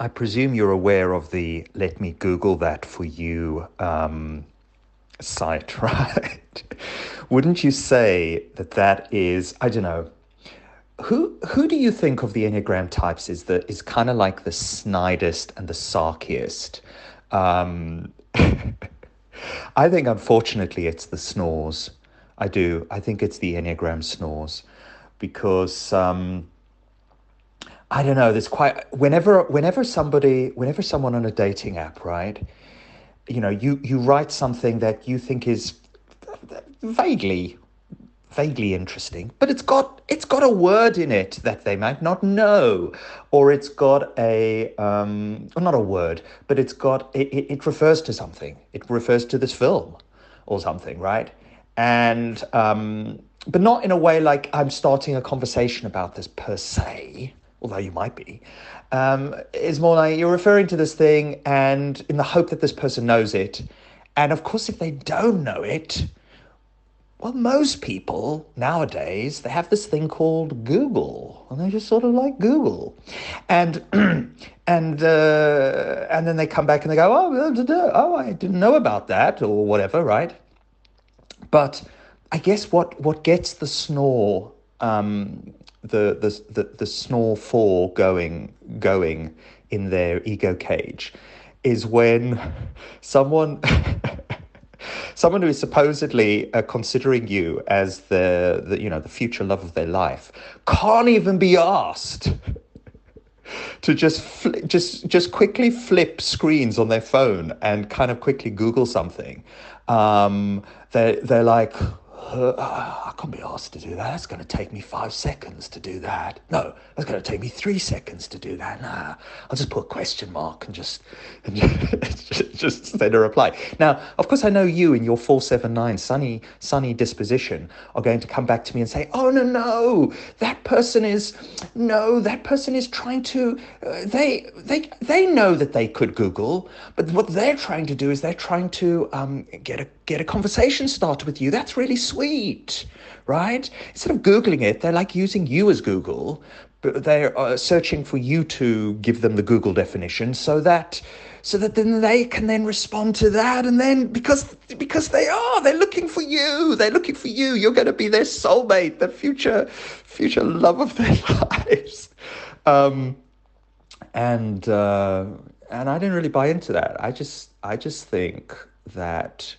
I presume you're aware of the "Let me Google that for you" um, site, right? Wouldn't you say that that is? I don't know. Who who do you think of the Enneagram types is the is kind of like the snidest and the sarkiest? Um, I think, unfortunately, it's the snores. I do. I think it's the Enneagram snores because um, I don't know. There's quite whenever whenever somebody whenever someone on a dating app, right? You know, you you write something that you think is vaguely vaguely interesting, but it's got it's got a word in it that they might not know, or it's got a um, not a word, but it's got it, it, it refers to something. It refers to this film or something, right? And um, but not in a way like I'm starting a conversation about this per se, although you might be. Um, it's more like you're referring to this thing, and in the hope that this person knows it. And of course, if they don't know it, well, most people nowadays they have this thing called Google, and they just sort of like Google, and and uh, and then they come back and they go, oh, oh, I didn't know about that or whatever, right? But I guess what what gets the snore, um, the, the the the snore for going going in their ego cage, is when someone. someone who is supposedly uh, considering you as the, the, you know, the future love of their life can't even be asked to just fl- just just quickly flip screens on their phone and kind of quickly Google something. Um, they they're like, uh, I can't be asked to do that. That's going to take me five seconds to do that. No, that's going to take me three seconds to do that. Nah, I'll just put a question mark and just and just, just send a reply. Now, of course, I know you in your four seven nine sunny sunny disposition are going to come back to me and say, "Oh no, no, that person is no, that person is trying to. Uh, they they they know that they could Google, but what they're trying to do is they're trying to um, get a get a conversation started with you. That's really sweet, right? Instead of Googling it, they're like using you as Google, but they're uh, searching for you to give them the Google definition so that so that then they can then respond to that and then because because they are they're looking for you they're looking for you you're going to be their soulmate the future future love of their lives um, and uh, and I didn't really buy into that I just I just think that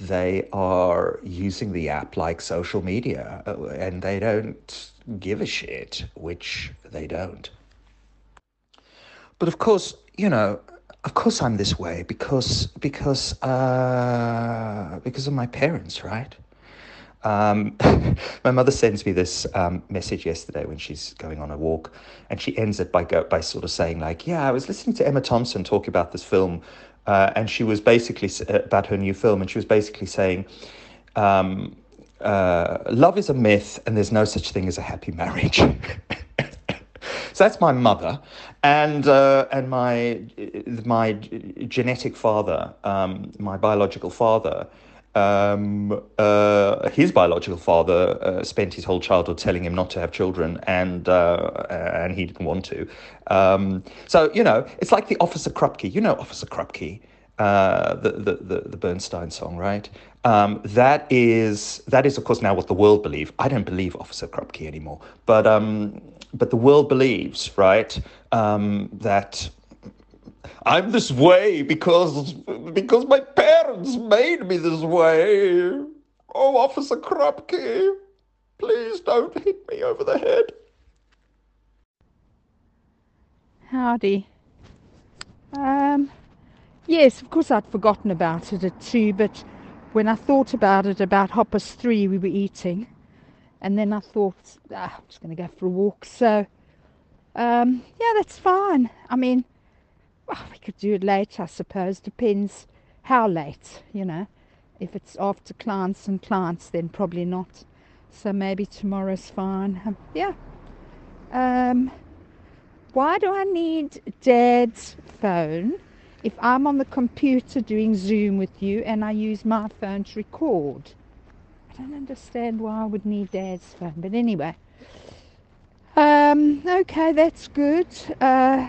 they are using the app like social media uh, and they don't give a shit, which they don't. But of course, you know, of course I'm this way because because uh, because of my parents, right? Um, my mother sends me this um, message yesterday when she's going on a walk, and she ends it by go, by sort of saying like, "Yeah, I was listening to Emma Thompson talk about this film uh, and she was basically uh, about her new film, and she was basically saying, um, uh, "Love is a myth, and there's no such thing as a happy marriage." so that's my mother, and uh, and my my genetic father, um, my biological father um, uh, his biological father uh, spent his whole childhood telling him not to have children, and uh, and he didn't want to. Um, so you know, it's like the Officer Krupke. You know, Officer Krupke, uh, the, the the the Bernstein song, right? Um, that is that is of course now what the world believe. I don't believe Officer Krupke anymore, but um, but the world believes, right, um, that I'm this way because because my parents made me this way. Oh, Officer Krupke, please don't hit me over the head. Howdy. Um, yes, of course I'd forgotten about it at two, but when I thought about it about hoppers three, we were eating, and then I thought, ah, I'm just going to go for a walk. So, um, yeah, that's fine. I mean, well, we could do it late, I suppose. Depends how late, you know. If it's after clients and clients, then probably not. So maybe tomorrow's fine. Um, yeah. Um, why do I need dad's phone if I'm on the computer doing Zoom with you and I use my phone to record? I don't understand why I would need dad's phone, but anyway. Um, okay, that's good. Uh,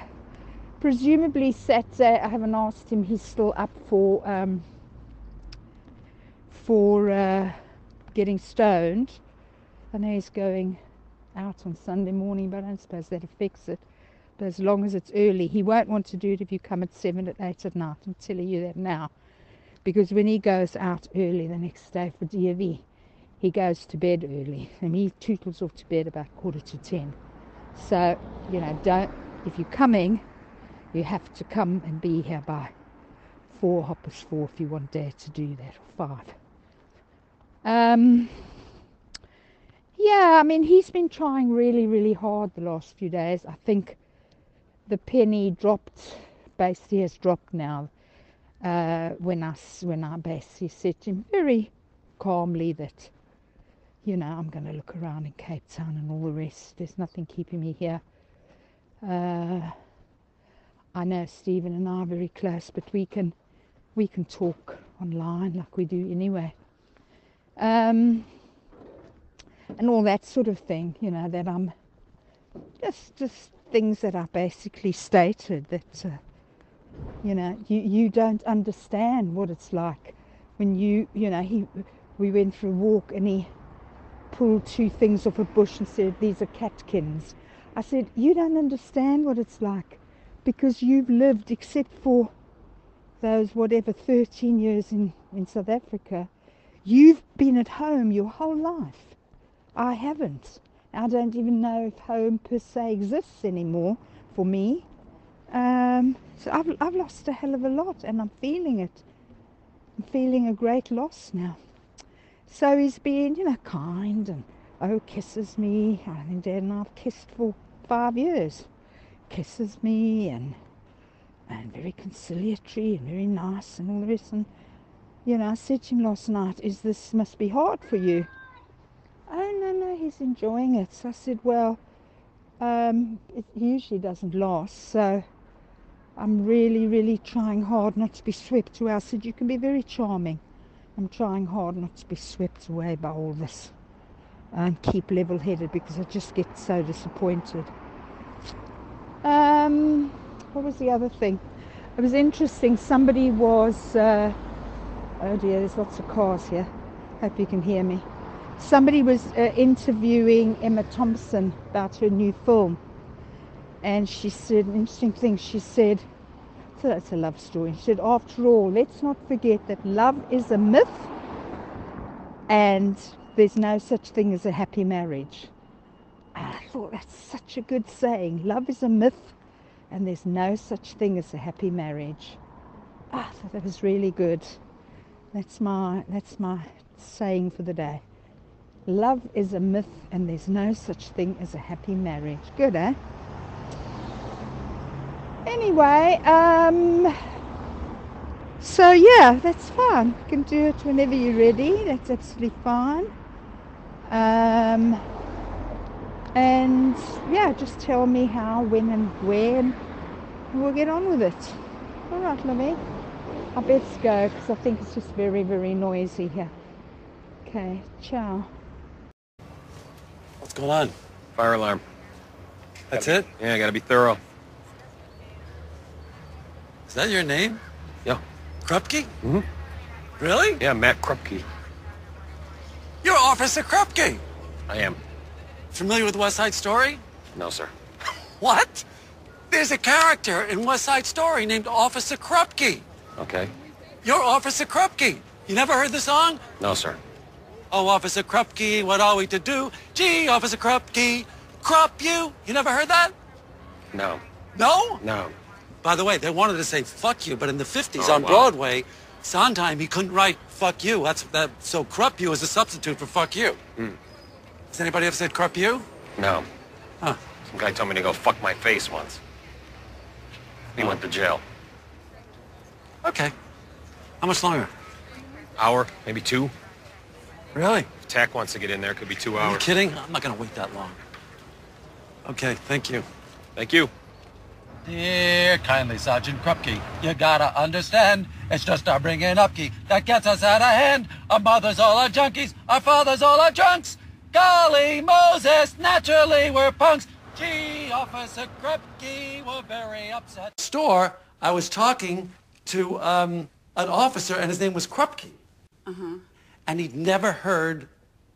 presumably Saturday. I haven't asked him. He's still up for um, for uh, getting stoned. I know he's going out on Sunday morning, but I don't suppose that affects it. But as long as it's early, he won't want to do it if you come at seven at eight at night. I'm telling you that now, because when he goes out early the next day for DV, he goes to bed early, and he tootles off to bed about quarter to ten. So you know, don't if you're coming, you have to come and be here by four, hoppers four if you want dare to do that, or five. Um, yeah, I mean, he's been trying really, really hard the last few days. I think the penny dropped, basically has dropped now. Uh, when I when I basically said to him very calmly that, you know, I'm going to look around in Cape Town and all the rest. There's nothing keeping me here. Uh, I know Stephen and I are very close, but we can we can talk online like we do anyway. Um, and all that sort of thing, you know, that I'm just just things that I basically stated that uh, you know you you don't understand what it's like when you you know he we went for a walk and he pulled two things off a bush and said these are catkins. I said you don't understand what it's like because you've lived except for those whatever 13 years in in South Africa you've been at home your whole life I haven't I don't even know if home per se exists anymore for me. Um, so I've, I've lost a hell of a lot and I'm feeling it. I'm feeling a great loss now. So he's been, you know, kind and oh, kisses me. I think Dad and I've kissed for five years. Kisses me and and very conciliatory and very nice and all the rest. And you know, I said to him last night, "Is this must be hard for you?" oh no no he's enjoying it so i said well um, it usually doesn't last so i'm really really trying hard not to be swept away i said you can be very charming i'm trying hard not to be swept away by all this and keep level headed because i just get so disappointed um, what was the other thing it was interesting somebody was uh, oh dear there's lots of cars here hope you can hear me somebody was uh, interviewing Emma Thompson about her new film, and she said an interesting thing. She said, so that's a love story. She said, after all, let's not forget that love is a myth and there's no such thing as a happy marriage. And I thought that's such a good saying. Love is a myth and there's no such thing as a happy marriage. Ah, thought that was really good. That's my that's my saying for the day. Love is a myth and there's no such thing as a happy marriage. Good, eh? Anyway, um, so yeah, that's fine. You can do it whenever you're ready. That's absolutely fine. Um, and yeah, just tell me how, when, and where, and we'll get on with it. All right, Lovey. I best go because I think it's just very, very noisy here. Okay, ciao. What's going on? Fire alarm. That's Gotta it? be- Yeah, gotta be thorough. Is that your name? Yeah. Krupke? Mhm. Really? Yeah, Matt Krupke. You're Officer Krupke. I am. Familiar with West Side Story? No, sir. What? There's a character in West Side Story named Officer Krupke. Okay. You're Officer Krupke. You never heard the song? No, sir. Oh, Officer Krupke, what are we to do? Gee, Officer Krupke, crop you. You never heard that? No. No? No. By the way, they wanted to say fuck you, but in the 50s Oh, on wow. Broadway, Sondheim, he couldn't write fuck you. That's that. So crup you is a substitute for fuck you. Hmm. Has anybody ever said crap you? No. Huh. Some guy told me to go fuck my face once. He went to jail. Okay. How much longer? Hour, maybe two. Really? If Tack wants to get in there, could be two Are you hours. kidding? I'm not gonna wait that long. Okay, thank you. Thank you. Dear kindly Sergeant Krupke, you gotta understand, it's just our bringing up key that gets us out of hand. Our mothers all are junkies, our fathers all are drunks. Golly Moses, naturally we're punks. Gee, Officer Krupke were very upset. Store, I was talking to um, an officer, and his name was Krupke. Uh-huh. And he'd never heard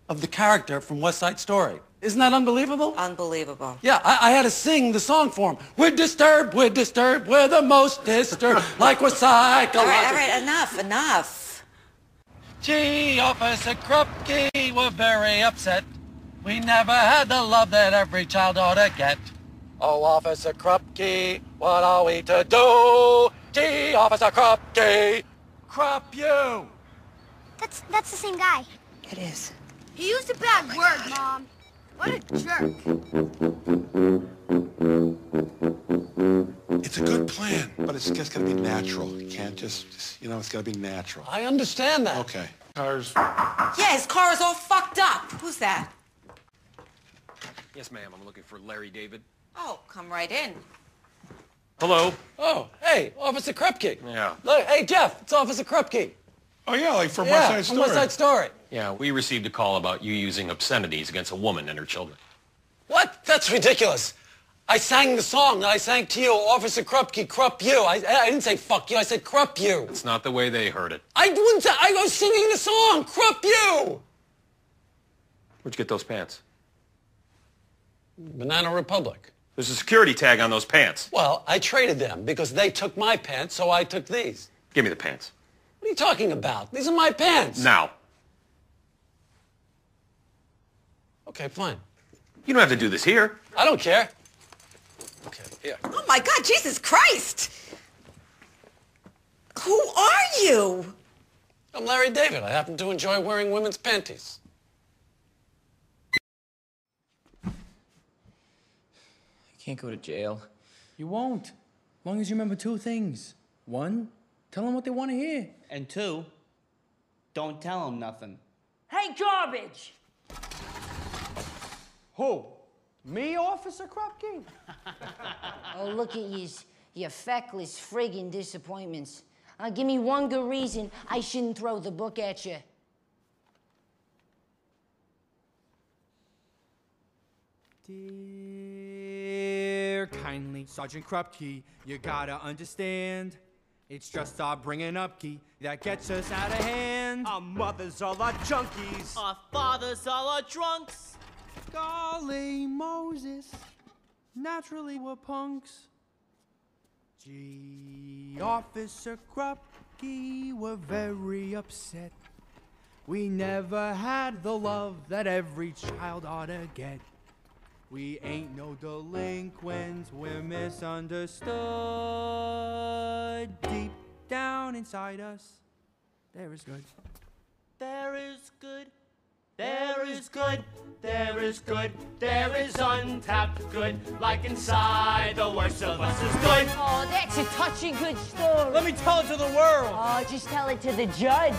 of the character from West Side Story. Isn't that unbelievable? Unbelievable. Yeah, I, I had to sing the song for him. We're disturbed, we're disturbed, we're the most disturbed, like we're psychological. All right, all right, enough, enough. Gee, Officer Krupke, we're very upset. We never had the love that every child ought to get. Oh, Officer Krupke, what are we to do? Gee, Officer Krupke, Krupp you! That's that's the same guy. It is. He used a bad oh word, Mom. What a jerk. It's a good plan, but it's just gotta be natural. You can't just, just you know, it's gotta be natural. I understand that. Okay. Cars. Yeah, his car is all fucked up. Who's that? Yes, ma'am. I'm looking for Larry David. Oh, come right in. Hello. Oh, hey, Officer Krupke. Yeah. Hey, Jeff, it's Officer Krupke. Oh yeah, like from yeah, West Side from Story. West Side Story. Yeah, we received a call about you using obscenities against a woman and her children. What? That's ridiculous. I sang the song. I sang to you, Officer Krupke, Krupp you. I, I didn't say fuck you. I said Krupp you. It's not the way they heard it. I wouldn't say, I was singing the song, Krupp you. Where'd you get those pants? Banana Republic. There's a security tag on those pants. Well, I traded them because they took my pants, so I took these. Give me the pants. What are you talking about? These are my pants. Now. Okay, fine. You don't have to do this here. I don't care. Okay, here. Oh my God, Jesus Christ! Who are you? I'm Larry David. I happen to enjoy wearing women's panties. You can't go to jail. You won't. As long as you remember two things. One, tell them what they want to hear. And two, don't tell them nothing. Hey, garbage! Who? Me, Officer Krupke? Oh, look at yous, you feckless friggin' disappointments. Uh, give me one good reason I shouldn't throw the book at you. Dear kindly Sergeant Krupke, you gotta understand. It's just our bringing up key that gets us out of hand. Our mothers all are junkies. Our fathers all are drunks. Golly Moses, naturally we're punks. Gee, Officer Krupke, we're very upset. We never had the love that every child ought to get. We ain't no delinquents, we're misunderstood. Deep down inside us, there is good. There is good. There is good. There is good. There is untapped good. Like inside the worst of us is good. Oh, that's a touching good story. Let me tell it to the world. Oh, just tell it to the judge.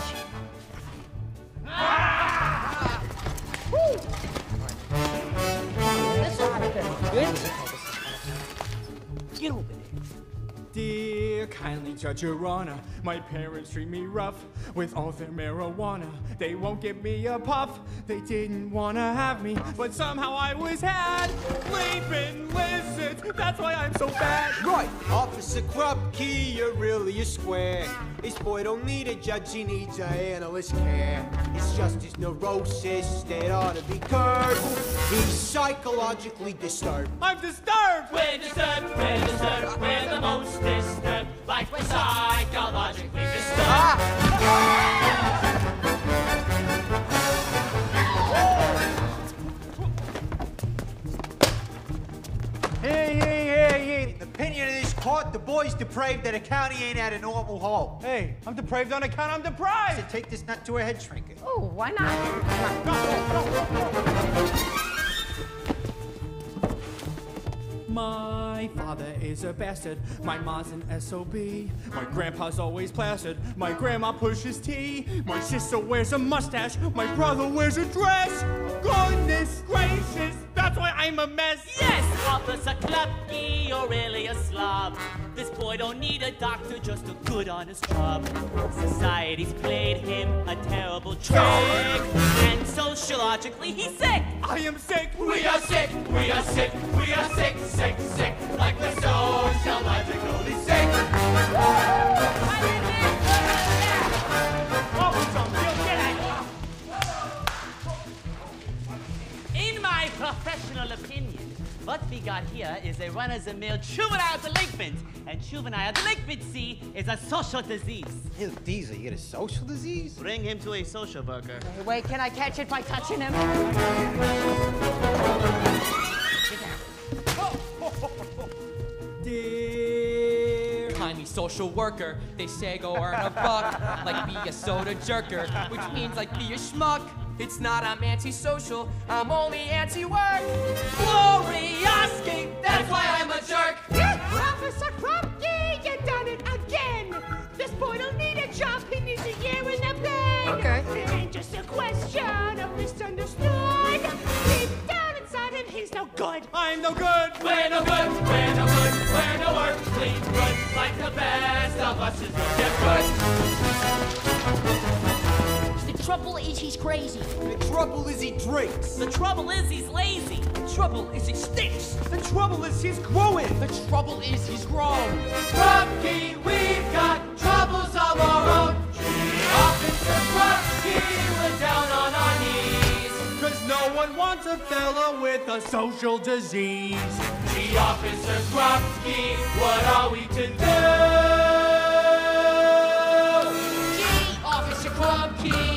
Kindly Judge Your Honor, my parents treat me rough with all their marijuana. They won't give me a puff. They didn't wanna have me, but somehow I was had. Sleeping lizards, that's why I'm so bad. Right, Officer Krupke, you're really a square. This boy don't need a judge, he needs a analyst care. It's just his neurosis that ought to be curbed. He's psychologically disturbed. I'm disturbed! We're disturbed. We're disturbed. We're the most disturbed. Like we're psychologically disturbed. Ah! Hey, hey, hey, hey. In the opinion of this court, the boy's depraved that a county ain't at a normal home. Hey, I'm depraved on account I'm deprived. So take this nut to a head shrinker. Oh, why not? My father is a bastard. My mom's an SOB. My grandpa's always plastered. My grandma pushes tea. My sister wears a mustache. My brother wears a dress. Goodness gracious, that's why I'm a mess. Yes, Officer Krupke, you're really a slob. This boy don't need a doctor, just a good honest job. Society's played him a terrible trick, and sociologically he's sick. I am sick. We are sick, we are sick, we are sick, sick, sick, like we're sociologically here is a run-of-the-mill juvenile delinquent, and juvenile delinquency is a social disease. Ew, Diesel, you get a social disease? Bring him to a social worker. Wait, can I catch it by touching him? Dear tiny social worker, they say go earn a buck, like be a soda jerker, which means like be a schmuck. It's not I'm antisocial, I'm only anti-work. Glory asking, that's why I'm a jerk. Officer Krupke, you done it again! This boy don't need a job, he needs a year in the pen! Okay. It ain't just a question of misunderstood. Deep down inside him, he's no good. I'm no good. We're no good, we're no good, we're no work, clean good, like the best of us is no different thinks he's crazy. The trouble is he drinks. The trouble is he's lazy. The trouble is he stinks. The trouble is he's growing. The trouble is he's grown. Rocky, we've got troubles of our own. Officer Rocky, we're down on our knees. Cause no one wants a fella with a social disease. The Officer Grofsky, what are we to do? Officer Grofsky.